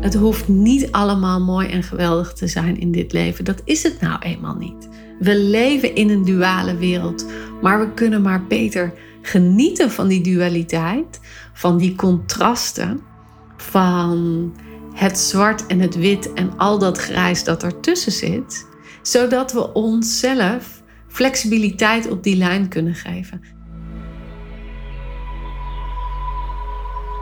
Het hoeft niet allemaal mooi en geweldig te zijn in dit leven. Dat is het nou eenmaal niet. We leven in een duale wereld, maar we kunnen maar beter genieten van die dualiteit, van die contrasten, van het zwart en het wit en al dat grijs dat ertussen zit, zodat we onszelf flexibiliteit op die lijn kunnen geven.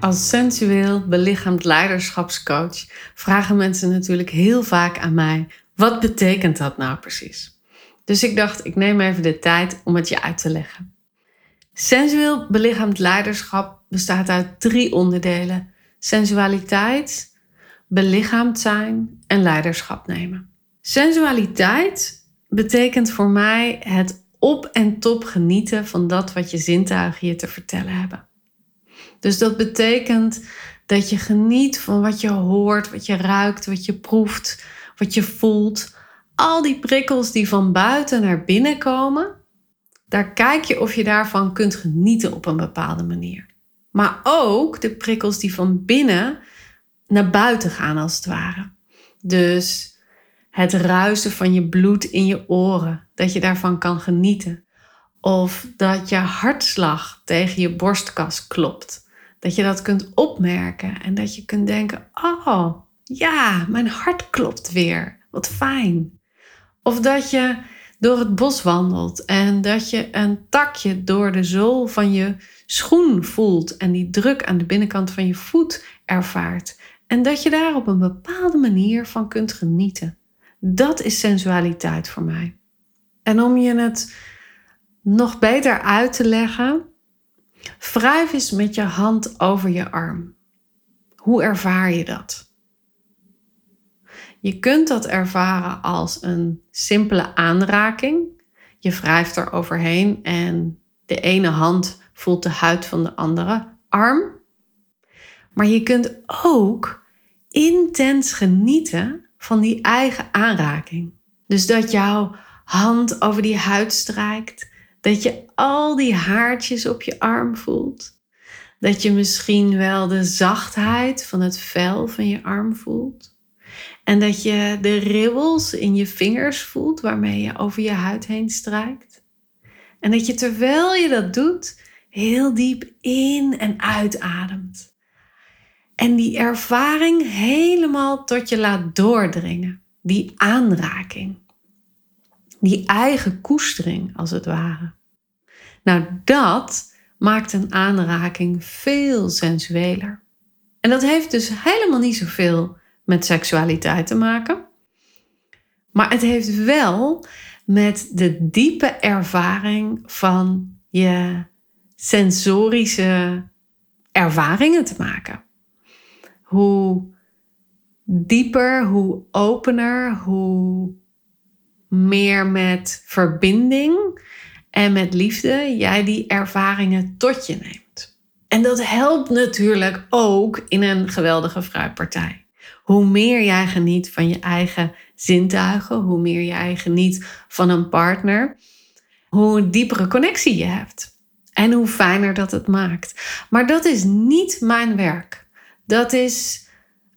Als sensueel belichaamd leiderschapscoach vragen mensen natuurlijk heel vaak aan mij: wat betekent dat nou precies? Dus ik dacht, ik neem even de tijd om het je uit te leggen. Sensueel belichaamd leiderschap bestaat uit drie onderdelen: sensualiteit, belichaamd zijn en leiderschap nemen. Sensualiteit betekent voor mij het op en top genieten van dat wat je zintuigen je te vertellen hebben. Dus dat betekent dat je geniet van wat je hoort, wat je ruikt, wat je proeft, wat je voelt. Al die prikkels die van buiten naar binnen komen, daar kijk je of je daarvan kunt genieten op een bepaalde manier. Maar ook de prikkels die van binnen naar buiten gaan, als het ware. Dus het ruisen van je bloed in je oren, dat je daarvan kan genieten. Of dat je hartslag tegen je borstkas klopt. Dat je dat kunt opmerken en dat je kunt denken: oh ja, mijn hart klopt weer. Wat fijn. Of dat je door het bos wandelt en dat je een takje door de zool van je schoen voelt en die druk aan de binnenkant van je voet ervaart. En dat je daar op een bepaalde manier van kunt genieten. Dat is sensualiteit voor mij. En om je het nog beter uit te leggen, Wrijf eens met je hand over je arm. Hoe ervaar je dat? Je kunt dat ervaren als een simpele aanraking. Je wrijft er overheen en de ene hand voelt de huid van de andere arm. Maar je kunt ook intens genieten van die eigen aanraking. Dus dat jouw hand over die huid strijkt dat je al die haartjes op je arm voelt. Dat je misschien wel de zachtheid van het vel van je arm voelt. En dat je de ribbels in je vingers voelt waarmee je over je huid heen strijkt. En dat je terwijl je dat doet, heel diep in en uitademt. En die ervaring helemaal tot je laat doordringen. Die aanraking. Die eigen koestering, als het ware. Nou, dat maakt een aanraking veel sensueler. En dat heeft dus helemaal niet zoveel met seksualiteit te maken. Maar het heeft wel met de diepe ervaring van je sensorische ervaringen te maken. Hoe dieper, hoe opener, hoe meer met verbinding en met liefde jij die ervaringen tot je neemt. En dat helpt natuurlijk ook in een geweldige fruitpartij. Hoe meer jij geniet van je eigen zintuigen, hoe meer jij geniet van een partner, hoe diepere connectie je hebt. En hoe fijner dat het maakt. Maar dat is niet mijn werk. Dat is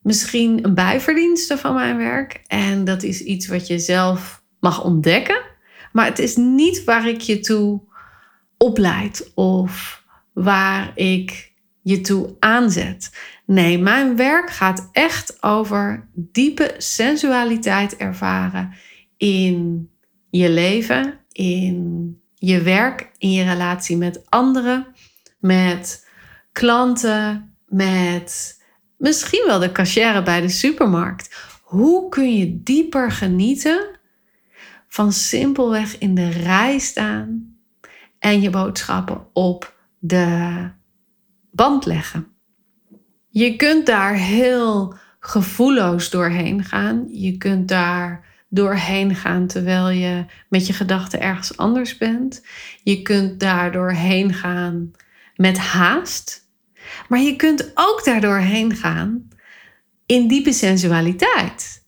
misschien een bijverdienste van mijn werk. En dat is iets wat je zelf mag ontdekken. Maar het is niet waar ik je toe opleid of waar ik je toe aanzet. Nee, mijn werk gaat echt over diepe sensualiteit ervaren in je leven, in je werk, in je relatie met anderen, met klanten, met misschien wel de cashier bij de supermarkt. Hoe kun je dieper genieten van simpelweg in de rij staan en je boodschappen op de band leggen. Je kunt daar heel gevoelloos doorheen gaan. Je kunt daar doorheen gaan terwijl je met je gedachten ergens anders bent. Je kunt daardoor heen gaan met haast. Maar je kunt ook daardoor heen gaan in diepe sensualiteit.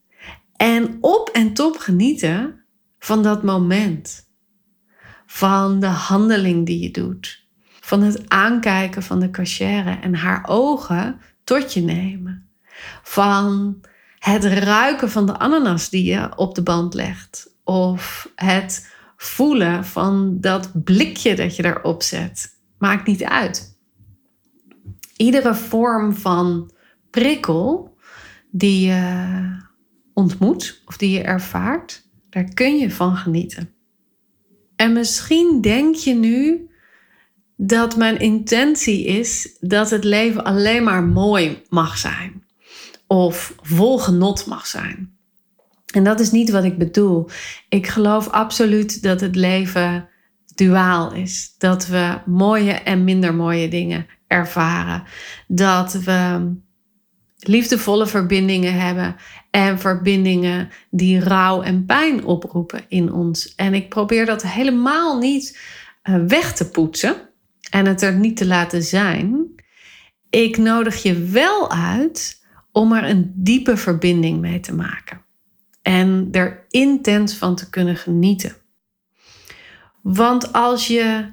En op en top genieten van dat moment. Van de handeling die je doet. Van het aankijken van de cachère en haar ogen tot je nemen. Van het ruiken van de ananas die je op de band legt. Of het voelen van dat blikje dat je erop zet. Maakt niet uit. Iedere vorm van prikkel die je ontmoet of die je ervaart, daar kun je van genieten. En misschien denk je nu dat mijn intentie is dat het leven alleen maar mooi mag zijn of vol genot mag zijn. En dat is niet wat ik bedoel. Ik geloof absoluut dat het leven duaal is. Dat we mooie en minder mooie dingen ervaren. Dat we liefdevolle verbindingen hebben en verbindingen die rouw en pijn oproepen in ons. En ik probeer dat helemaal niet eh, weg te poetsen en het er niet te laten zijn. Ik nodig je wel uit om er een diepe verbinding mee te maken. En er intens van te kunnen genieten. Want als je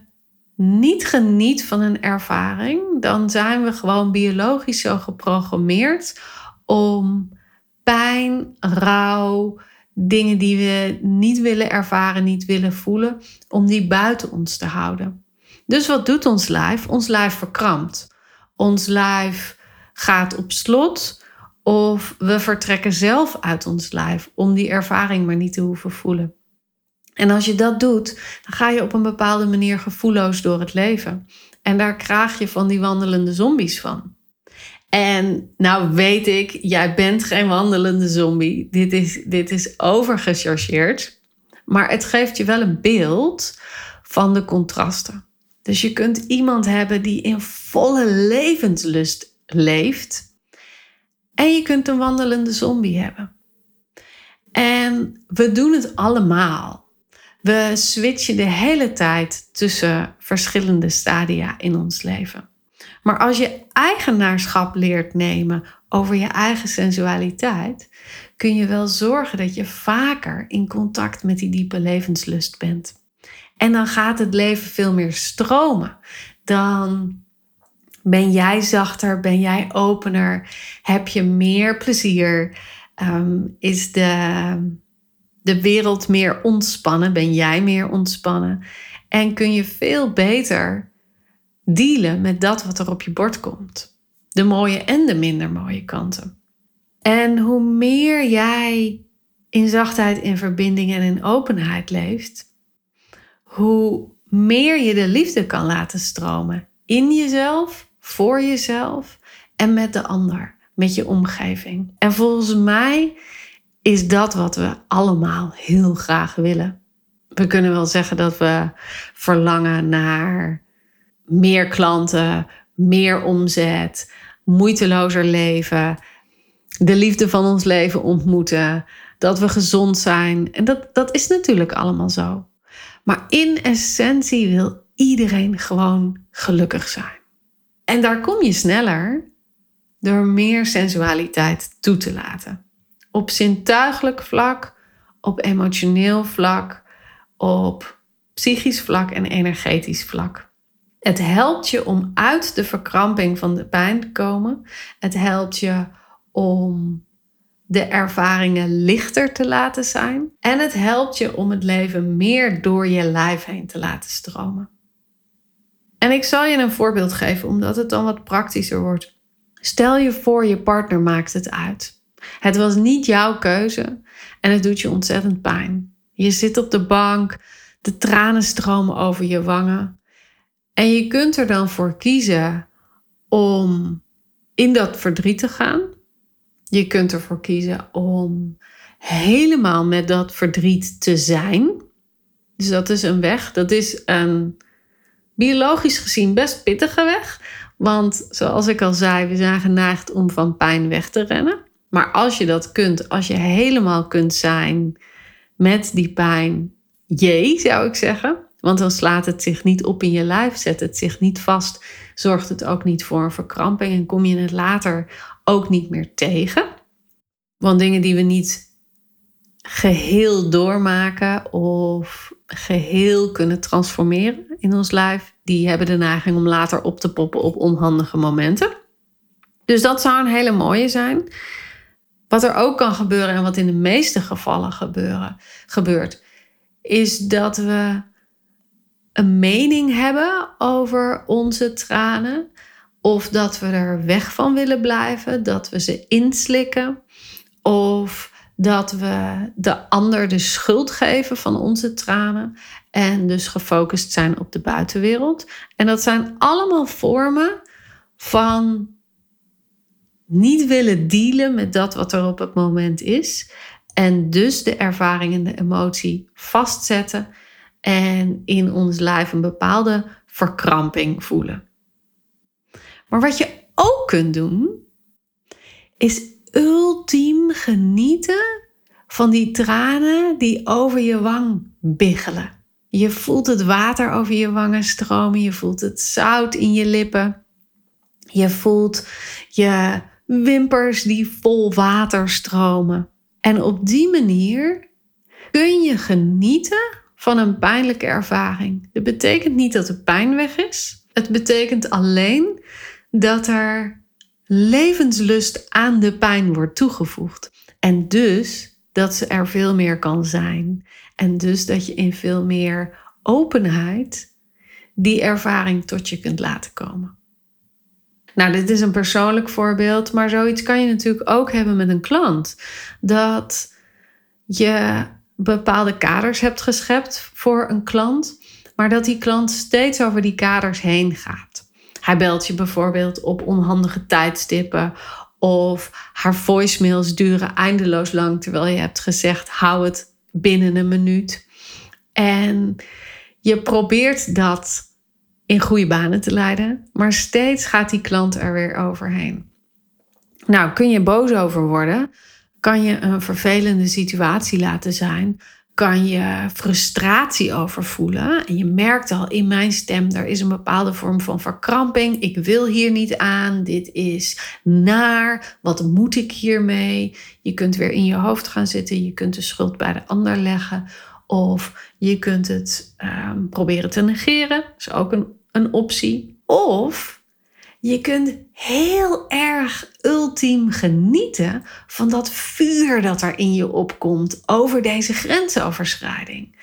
niet geniet van een ervaring, dan zijn we gewoon biologisch zo geprogrammeerd om pijn, rouw, dingen die we niet willen ervaren, niet willen voelen, om die buiten ons te houden. Dus wat doet ons lijf? Ons lijf verkrampt. Ons lijf gaat op slot of we vertrekken zelf uit ons lijf om die ervaring maar niet te hoeven voelen. En als je dat doet, dan ga je op een bepaalde manier gevoelloos door het leven. En daar krijg je van die wandelende zombies van. En nou weet ik, jij bent geen wandelende zombie. Dit is, dit is overgechargeerd. Maar het geeft je wel een beeld van de contrasten. Dus je kunt iemand hebben die in volle levenslust leeft en je kunt een wandelende zombie hebben. En we doen het allemaal. We switchen de hele tijd tussen verschillende stadia in ons leven. Maar als je eigenaarschap leert nemen over je eigen sensualiteit, kun je wel zorgen dat je vaker in contact met die diepe levenslust bent. En dan gaat het leven veel meer stromen. Dan ben jij zachter? Ben jij opener? Heb je meer plezier? Ehm, is de, de wereld meer ontspannen? Ben jij meer ontspannen? En kun je veel beter dealen met dat wat er op je bord komt. De mooie en de minder mooie kanten. En hoe meer jij in zachtheid, in verbinding en in openheid leeft, hoe meer je de liefde kan laten stromen in jezelf voor jezelf en met de ander, met je omgeving. En volgens mij is dat wat we allemaal heel graag willen. We kunnen wel zeggen dat we verlangen naar meer klanten, meer omzet, moeitelozer leven, de liefde van ons leven ontmoeten, dat we gezond zijn. En dat, dat is natuurlijk allemaal zo. Maar in essentie wil iedereen gewoon gelukkig zijn. En daar kom je sneller door meer sensualiteit toe te laten. Op zintuigelijk vlak, op emotioneel vlak, op psychisch vlak en energetisch vlak. Het helpt je om uit de verkramping van de pijn te komen. Het helpt je om de ervaringen lichter te laten zijn. En het helpt je om het leven meer door je lijf heen te laten stromen. En ik zal je een voorbeeld geven, omdat het dan wat praktischer wordt. Stel je voor, je partner maakt het uit. Het was niet jouw keuze en het doet je ontzettend pijn. Je zit op de bank, de tranen stromen over je wangen. En je kunt er dan voor kiezen om in dat verdriet te gaan. Je kunt ervoor kiezen om helemaal met dat verdriet te zijn. Dus dat is een weg. Dat is een biologisch gezien best pittige weg. Want zoals ik al zei, we zijn geneigd om van pijn weg te rennen. Maar als je dat kunt, als je helemaal kunt zijn met die pijn. Jee, zou ik zeggen. Want dan slaat het zich niet op in je lijf, zet het zich niet vast, zorgt het ook niet voor een verkramping en kom je het later ook niet meer tegen. Want dingen die we niet geheel doormaken of geheel kunnen transformeren in ons lijf, die hebben de neiging om later op te poppen op onhandige momenten. Dus dat zou een hele mooie zijn. Wat er ook kan gebeuren en wat in de meeste gevallen gebeuren, gebeurt, is dat we een mening hebben over onze tranen. Of dat we er weg van willen blijven, dat we ze inslikken. Of dat we de ander de schuld geven van onze tranen. En dus gefocust zijn op de buitenwereld. En dat zijn allemaal vormen van niet willen dealen met dat wat er op het moment is. En dus de ervaring en de emotie vastzetten en in ons lijf een bepaalde verkramping voelen. Maar wat je ook kunt doen, is ultiem genieten van die tranen die over je wang biggelen. Je voelt het water over je wangen stromen, je voelt het zout in je lippen. Je voelt je wimpers die vol water stromen. En op die manier kun je genieten van een pijnlijke ervaring. Dat betekent niet dat de pijn weg is. Het betekent alleen dat er levenslust aan de pijn wordt toegevoegd. En dus dat ze er veel meer kan zijn. En dus dat je in veel meer openheid die ervaring tot je kunt laten komen. Nou, dit is een persoonlijk voorbeeld, maar zoiets kan je natuurlijk ook hebben met een klant. Dat je bepaalde kaders hebt geschept voor een klant, maar dat die klant steeds over die kaders heen gaat. Hij belt je bijvoorbeeld op onhandige tijdstippen of haar voicemails duren eindeloos lang terwijl je hebt gezegd hou het binnen een minuut. En je probeert dat in goede banen te leiden, maar steeds gaat die klant er weer overheen. Nou, kun je boos over worden? Kan je een vervelende situatie laten zijn? Kan je frustratie over voelen? En je merkt al in mijn stem, er is een bepaalde vorm van verkramping. Ik wil hier niet aan. Dit is naar. Wat moet ik hiermee? Je kunt weer in je hoofd gaan zitten. Je kunt de schuld bij de ander leggen. Of je kunt het um, proberen te negeren. Dat is ook een, een optie. Of je kunt heel erg ultiem genieten van dat vuur dat er in je opkomt over deze grensoverschrijding.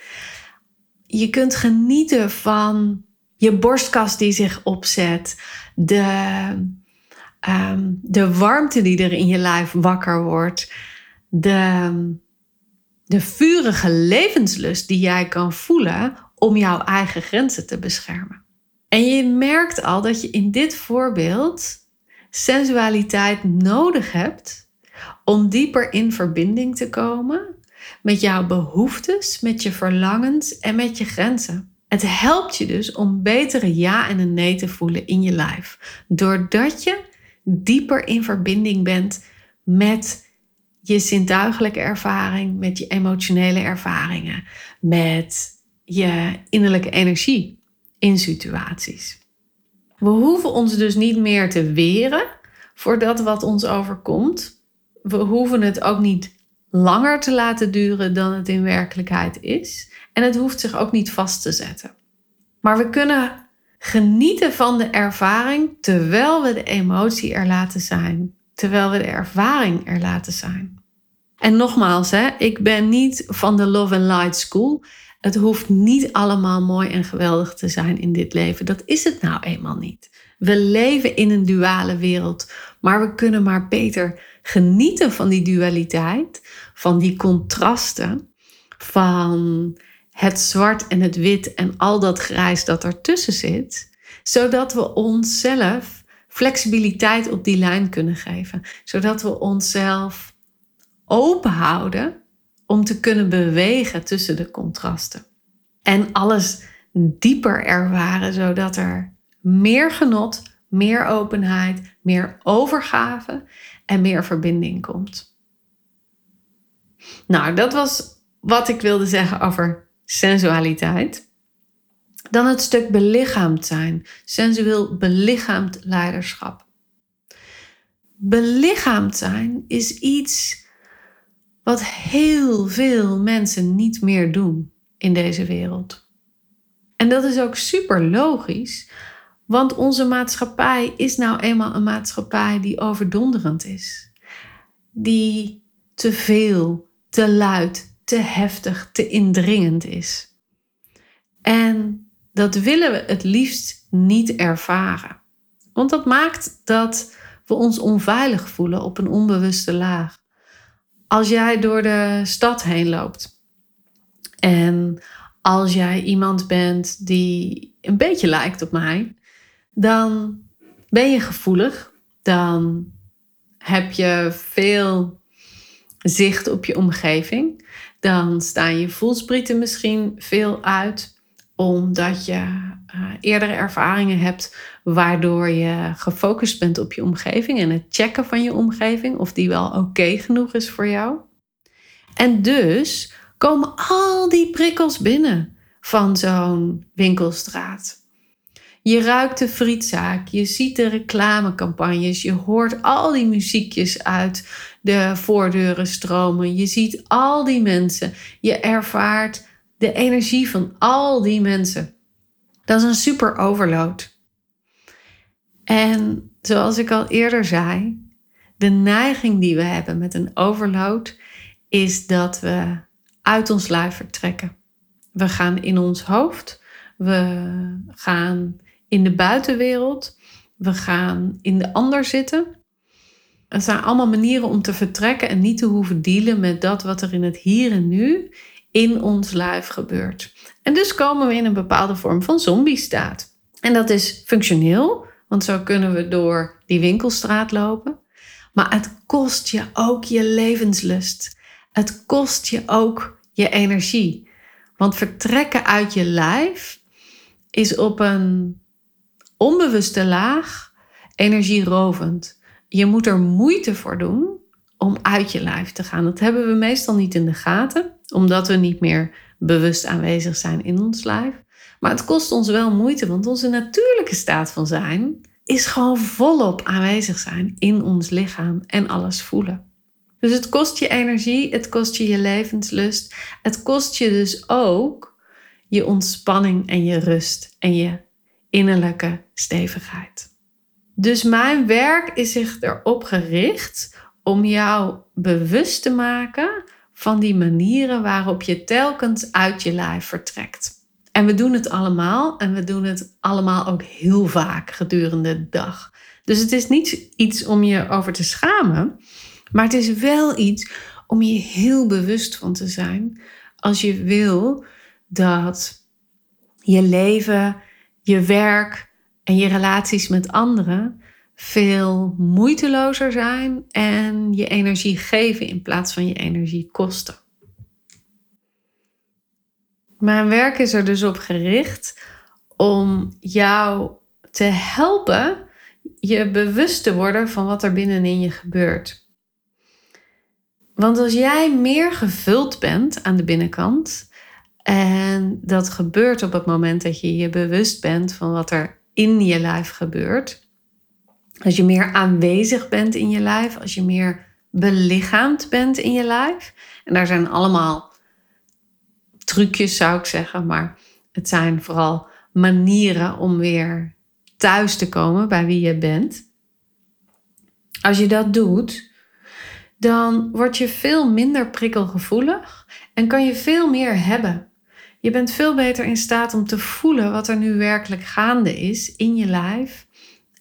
Je kunt genieten van je borstkas die zich opzet, de, um, de warmte die er in je lijf wakker wordt, de, de vurige levenslust die jij kan voelen om jouw eigen grenzen te beschermen. En je merkt al dat je in dit voorbeeld sensualiteit nodig hebt om dieper in verbinding te komen met jouw behoeftes, met je verlangens en met je grenzen. Het helpt je dus om betere ja en een nee te voelen in je lijf. Doordat je dieper in verbinding bent met je zintuigelijke ervaring, met je emotionele ervaringen, met je innerlijke energie in situaties. We hoeven ons dus niet meer te weren voor dat wat ons overkomt. We hoeven het ook niet langer te laten duren dan het in werkelijkheid is. En het hoeft zich ook niet vast te zetten. Maar we kunnen genieten van de ervaring terwijl we de emotie er laten zijn. Terwijl we de ervaring er laten zijn. En nogmaals, hè, ik ben niet van de Love and Light School. Het hoeft niet allemaal mooi en geweldig te zijn in dit leven. Dat is het nou eenmaal niet. We leven in een duale wereld, maar we kunnen maar beter genieten van die dualiteit, van die contrasten, van het zwart en het wit en al dat grijs dat ertussen zit, zodat we onszelf flexibiliteit op die lijn kunnen geven, zodat we onszelf open houden om te kunnen bewegen tussen de contrasten. En alles dieper ervaren, zodat er meer genot, meer openheid, meer overgave en meer verbinding komt. Nou, dat was wat ik wilde zeggen over sensualiteit. Dan het stuk belichaamd zijn, sensueel belichaamd leiderschap. Belichaamd zijn is iets wat heel veel mensen niet meer doen in deze wereld. En dat is ook super logisch, want onze maatschappij is nou eenmaal een maatschappij die overdonderend is. Die te veel, te luid, te heftig, te indringend is. En dat willen we het liefst niet ervaren. Want dat maakt dat we ons onveilig voelen op een onbewuste laag. Als jij door de stad heen loopt en als jij iemand bent die een beetje lijkt op mij, dan ben je gevoelig. Dan heb je veel zicht op je omgeving. Dan staan je voelsprieten misschien veel uit, omdat je uh, eerdere ervaringen hebt waardoor je gefocust bent op je omgeving en het checken van je omgeving, of die wel oké genoeg is voor jou. En dus komen al die prikkels binnen van zo'n winkelstraat. Je ruikt de frietzaak, je ziet de reclamecampagnes, je hoort al die muziekjes uit de voordeuren stromen, je ziet al die mensen, je ervaart de energie van al die mensen. Dat is een super overload. En zoals ik al eerder zei, de neiging die we hebben met een overload is dat we uit ons lijf vertrekken. We gaan in ons hoofd, we gaan in de buitenwereld. We gaan in de ander zitten. Het zijn allemaal manieren om te vertrekken en niet te hoeven dealen met dat wat er in het hier en nu in ons lijf gebeurt. En dus komen we in een bepaalde vorm van zombie-staat. En dat is functioneel, want zo kunnen we door die winkelstraat lopen. Maar het kost je ook je levenslust. Het kost je ook je energie. Want vertrekken uit je lijf is op een onbewuste laag energierovend. Je moet er moeite voor doen om uit je lijf te gaan. Dat hebben we meestal niet in de gaten, omdat we niet meer bewust aanwezig zijn in ons lijf. Maar het kost ons wel moeite, want onze natuurlijke staat van zijn is gewoon volop aanwezig zijn in ons lichaam en alles voelen. Dus het kost je energie, het kost je je levenslust, het kost je dus ook je ontspanning en je rust en je innerlijke stevigheid. Dus mijn werk is zich erop gericht om jou bewust te maken van die manieren waarop je telkens uit je lijf vertrekt. En we doen het allemaal en we doen het allemaal ook heel vaak gedurende de dag. Dus het is niet iets om je over te schamen, maar het is wel iets om je heel bewust van te zijn als je wil dat je leven je werk en je relaties met anderen veel moeitelozer zijn en je energie geven in plaats van je energie kosten. Mijn werk is er dus op gericht om jou te helpen je bewust te worden van wat er binnenin je gebeurt. Want als jij meer gevuld bent aan de binnenkant, en dat gebeurt op het moment dat je je bewust bent van wat er in je lijf gebeurt. Als je meer aanwezig bent in je lijf, als je meer belichaamd bent in je lijf. En daar zijn allemaal trucjes, zou ik zeggen, maar het zijn vooral manieren om weer thuis te komen bij wie je bent. Als je dat doet, dan word je veel minder prikkelgevoelig en kan je veel meer hebben. Je bent veel beter in staat om te voelen wat er nu werkelijk gaande is in je lijf.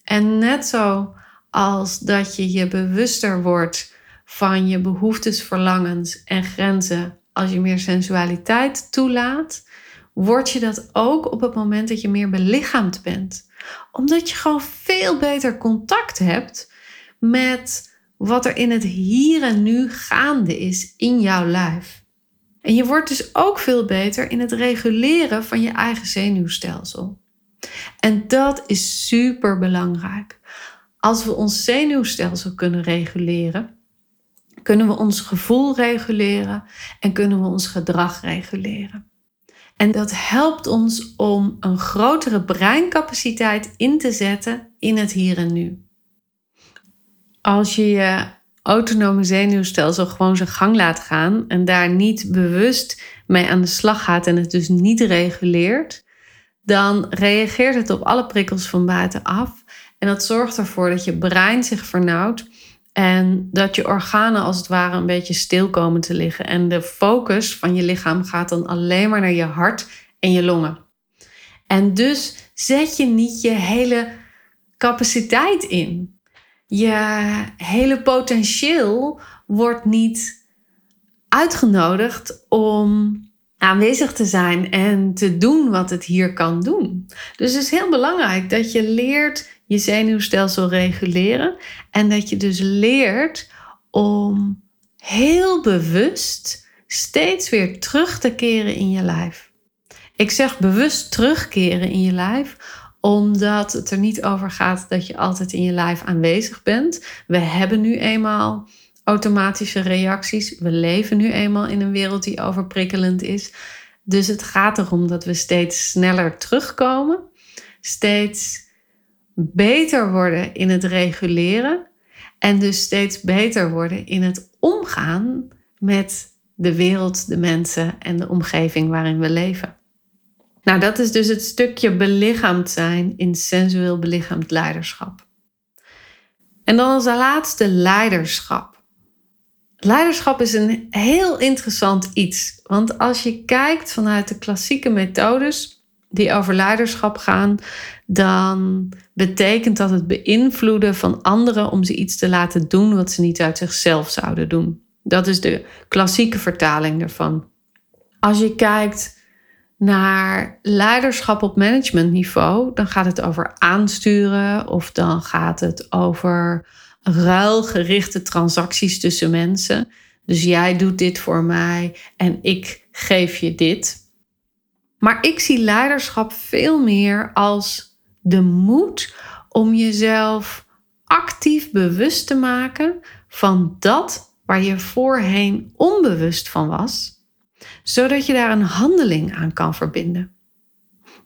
En net zo als dat je je bewuster wordt van je behoeftes, verlangens en grenzen als je meer sensualiteit toelaat, word je dat ook op het moment dat je meer belichaamd bent. Omdat je gewoon veel beter contact hebt met wat er in het hier en nu gaande is in jouw lijf. En je wordt dus ook veel beter in het reguleren van je eigen zenuwstelsel. En dat is super belangrijk. Als we ons zenuwstelsel kunnen reguleren, kunnen we ons gevoel reguleren en kunnen we ons gedrag reguleren. En dat helpt ons om een grotere breincapaciteit in te zetten in het hier en nu. Als je je autonome zenuwstelsel gewoon zijn gang laat gaan en daar niet bewust mee aan de slag gaat en het dus niet reguleert, dan reageert het op alle prikkels van buitenaf. En dat zorgt ervoor dat je brein zich vernauwt en dat je organen als het ware een beetje stil komen te liggen. En de focus van je lichaam gaat dan alleen maar naar je hart en je longen. En dus zet je niet je hele capaciteit in. Je hele potentieel wordt niet uitgenodigd om aanwezig te zijn en te doen wat het hier kan doen. Dus het is heel belangrijk dat je leert je zenuwstelsel reguleren en dat je dus leert om heel bewust steeds weer terug te keren in je lijf. Ik zeg bewust terugkeren in je lijf, omdat het er niet over gaat dat je altijd in je lijf aanwezig bent. We hebben nu eenmaal automatische reacties. We leven nu eenmaal in een wereld die overprikkelend is. Dus het gaat erom dat we steeds sneller terugkomen, steeds beter worden in het reguleren en dus steeds beter worden in het omgaan met de wereld, de mensen en de omgeving waarin we leven. Nou, dat is dus het stukje belichaamd zijn in sensueel belichaamd leiderschap. En dan als laatste leiderschap. Leiderschap is een heel interessant iets. Want als je kijkt vanuit de klassieke methodes die over leiderschap gaan, dan betekent dat het beïnvloeden van anderen om ze iets te laten doen wat ze niet uit zichzelf zouden doen. Dat is de klassieke vertaling ervan. Als je kijkt naar leiderschap op managementniveau, dan gaat het over aansturen of dan gaat het over ruilgerichte transacties tussen mensen. Dus jij doet dit voor mij en ik geef je dit. Maar ik zie leiderschap veel meer als de moed om jezelf actief bewust te maken van dat waar je voorheen onbewust van was, zodat je daar een handeling aan kan verbinden.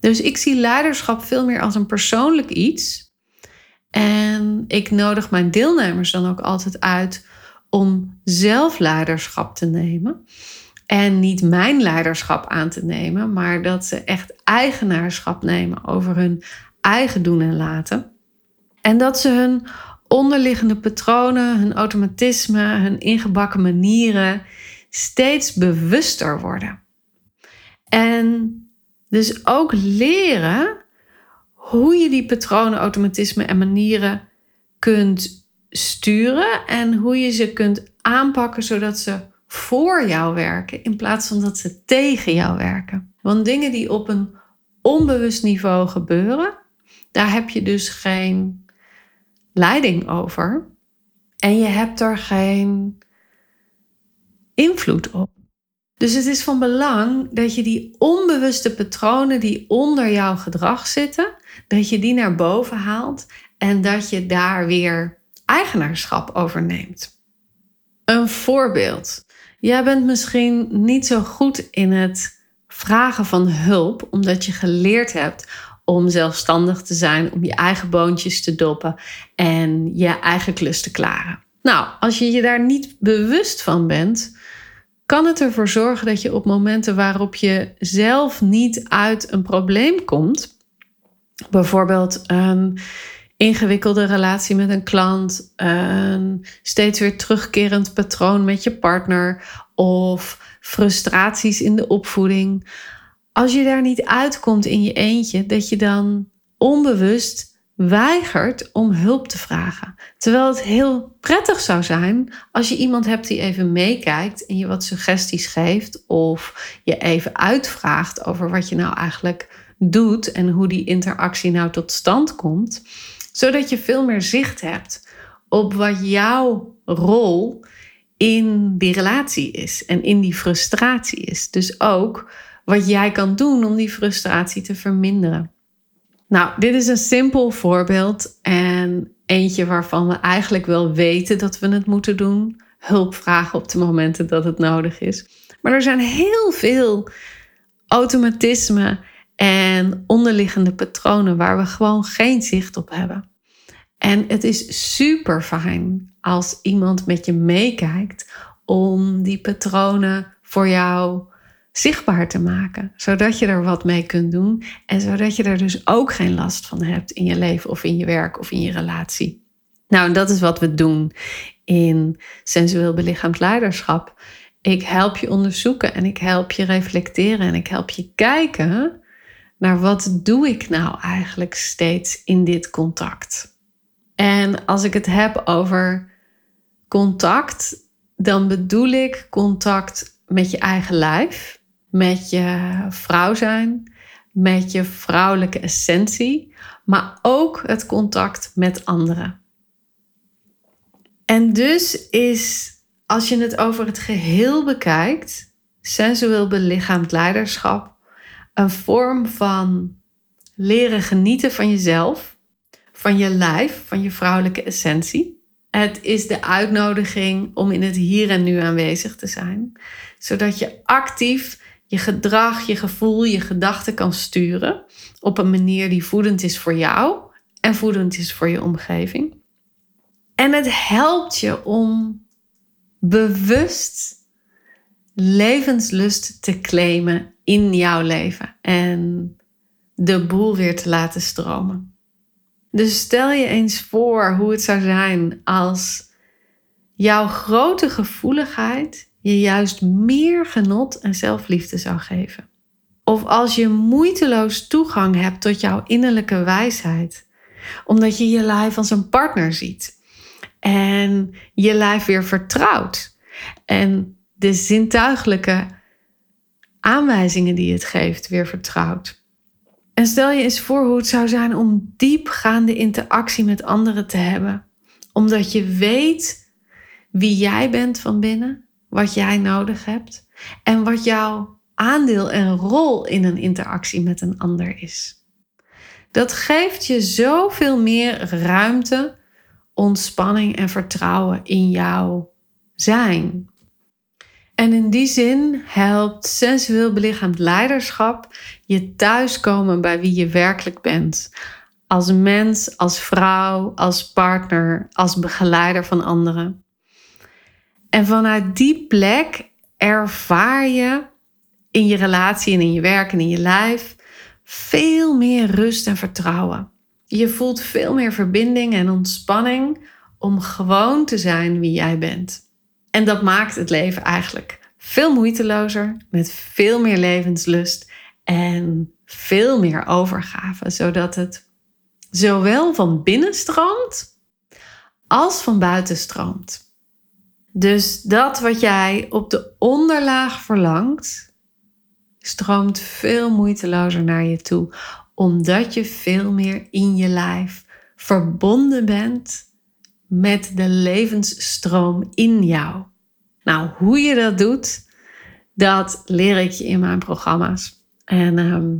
Dus ik zie leiderschap veel meer als een persoonlijk iets en ik nodig mijn deelnemers dan ook altijd uit om zelf leiderschap te nemen. En niet mijn leiderschap aan te nemen, maar dat ze echt eigenaarschap nemen over hun eigen doen en laten. En dat ze hun onderliggende patronen, hun automatisme, hun ingebakken manieren steeds bewuster worden. En dus ook leren hoe je die patronen, automatismen en manieren kunt sturen en hoe je ze kunt aanpakken zodat ze voor jou werken in plaats van dat ze tegen jou werken. Want dingen die op een onbewust niveau gebeuren, daar heb je dus geen leiding over en je hebt er geen invloed op. Dus het is van belang dat je die onbewuste patronen die onder jouw gedrag zitten, dat je die naar boven haalt en dat je daar weer eigenaarschap over neemt. Een voorbeeld. Jij bent misschien niet zo goed in het vragen van hulp, omdat je geleerd hebt om zelfstandig te zijn, om je eigen boontjes te doppen en je eigen klus te klaren. Nou, als je je daar niet bewust van bent, kan het ervoor zorgen dat je op momenten waarop je zelf niet uit een probleem komt, bijvoorbeeld een ingewikkelde relatie met een klant, een steeds weer terugkerend patroon met je partner of frustraties in de opvoeding. Als je daar niet uitkomt in je eentje, dat je dan onbewust weigert om hulp te vragen. Terwijl het heel prettig zou zijn als je iemand hebt die even meekijkt en je wat suggesties geeft of je even uitvraagt over wat je nou eigenlijk doet en hoe die interactie nou tot stand komt, zodat je veel meer zicht hebt op wat jouw rol in die relatie is en in die frustratie is. Dus ook wat jij kan doen om die frustratie te verminderen. Nou, dit is een simpel voorbeeld en eentje waarvan we eigenlijk wel weten dat we het moeten doen. hulp vragen op de momenten dat het nodig is. Maar er zijn heel veel automatismen en onderliggende patronen waar we gewoon geen zicht op hebben. En het is super fijn als iemand met je meekijkt om die patronen voor jou zichtbaar te maken, zodat je er wat mee kunt doen en zodat je er dus ook geen last van hebt in je leven of in je werk of in je relatie. Nou, dat is wat we doen in sensueel belichaamd leiderschap. Ik help je onderzoeken en ik help je reflecteren en ik help je kijken naar wat doe ik nou eigenlijk steeds in dit contact. En als ik het heb over contact, dan bedoel ik contact met je eigen lijf, met je vrouw zijn, met je vrouwelijke essentie, maar ook het contact met anderen. En dus is, als je het over het geheel bekijkt, sensueel belichaamd leiderschap een vorm van leren genieten van jezelf, van je lijf, van je vrouwelijke essentie. Het is de uitnodiging om in het hier en nu aanwezig te zijn, zodat je actief je gedrag, je gevoel, je gedachten kan sturen op een manier die voedend is voor jou en voedend is voor je omgeving. En het helpt je om bewust levenslust te claimen in jouw leven en de boel weer te laten stromen. Dus stel je eens voor hoe het zou zijn als jouw grote gevoeligheid je juist meer genot en zelfliefde zou geven. Of als je moeiteloos toegang hebt tot jouw innerlijke wijsheid, omdat je je lijf als een partner ziet en je lijf weer vertrouwt. En de zintuigelijke aanwijzingen die het geeft weer vertrouwt. En stel je eens voor hoe het zou zijn om diepgaande interactie met anderen te hebben. Omdat je weet wie jij bent van binnen, wat jij nodig hebt en wat jouw aandeel en rol in een interactie met een ander is. Dat geeft je zoveel meer ruimte ontspanning en vertrouwen in jouw zijn. En in die zin helpt sensueel belichaamd leiderschap je thuiskomen bij wie je werkelijk bent. Als mens, als vrouw, als partner, als begeleider van anderen. En vanuit die plek ervaar je in je relatie en in je werk en in je lijf veel meer rust en vertrouwen. Je voelt veel meer verbinding en ontspanning om gewoon te zijn wie jij bent. En dat maakt het leven eigenlijk veel moeitelozer, met veel meer levenslust en veel meer overgave, zodat het zowel van binnen stroomt als van buiten stroomt. Dus dat wat jij op de onderlaag verlangt, stroomt veel moeitelozer naar je toe, omdat je veel meer in je lijf verbonden bent met de levensstroom in jou. Nou, hoe je dat doet, dat leer ik je in mijn programma's. En ehm,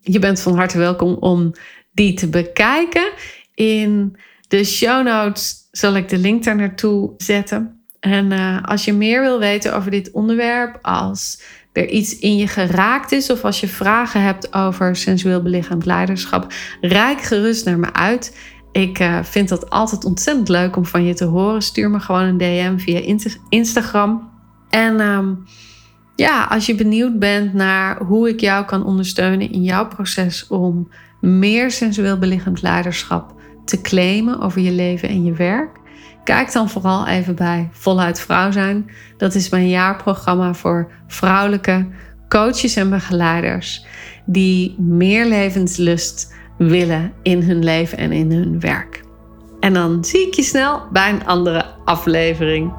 je bent van harte welkom om die te bekijken. In de show notes zal ik de link daar naartoe zetten. En uh, als je meer wil weten over dit onderwerp, als er iets in je geraakt is of als je vragen hebt over sensueel belichaamd leiderschap, rijk gerust naar me uit. Ik uh, vind dat altijd ontzettend leuk om van je te horen. Stuur me gewoon een DM via Instagram. En um, ja, als je benieuwd bent naar hoe ik jou kan ondersteunen in jouw proces om meer sensueel belichaamd leiderschap te claimen over je leven en je werk, Kijk dan vooral even bij Voluit Vrouw zijn. Dat is mijn jaarprogramma voor vrouwelijke coaches en begeleiders die meer levenslust willen in hun leven en in hun werk. En dan zie ik je snel bij een andere aflevering.